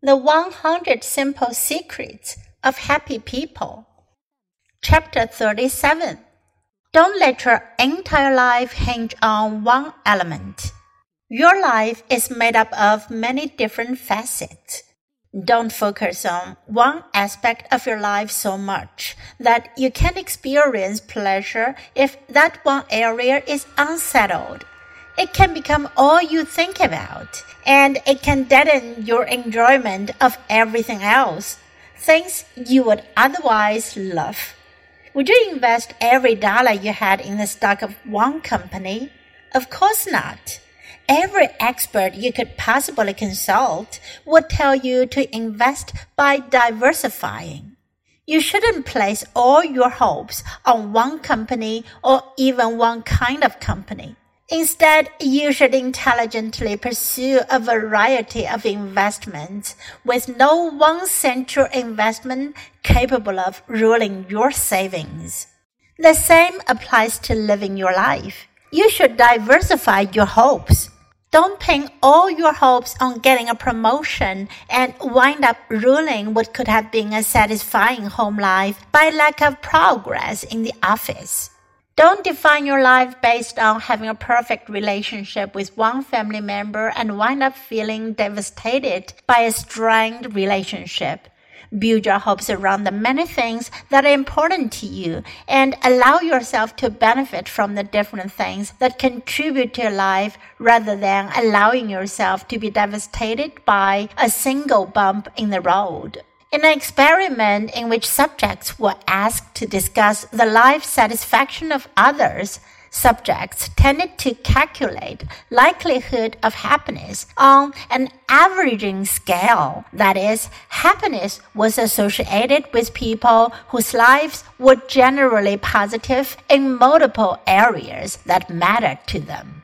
The 100 Simple Secrets of Happy People. Chapter 37. Don't let your entire life hinge on one element. Your life is made up of many different facets. Don't focus on one aspect of your life so much that you can't experience pleasure if that one area is unsettled it can become all you think about, and it can deaden your enjoyment of everything else, things you would otherwise love. Would you invest every dollar you had in the stock of one company? Of course not. Every expert you could possibly consult would tell you to invest by diversifying. You shouldn't place all your hopes on one company or even one kind of company. Instead, you should intelligently pursue a variety of investments with no one central investment capable of ruling your savings. The same applies to living your life. You should diversify your hopes. Don't pin all your hopes on getting a promotion and wind up ruling what could have been a satisfying home life by lack of progress in the office. Don't define your life based on having a perfect relationship with one family member and wind up feeling devastated by a strained relationship. Build your hopes around the many things that are important to you and allow yourself to benefit from the different things that contribute to your life rather than allowing yourself to be devastated by a single bump in the road. In an experiment in which subjects were asked to discuss the life satisfaction of others, subjects tended to calculate likelihood of happiness on an averaging scale. That is, happiness was associated with people whose lives were generally positive in multiple areas that mattered to them.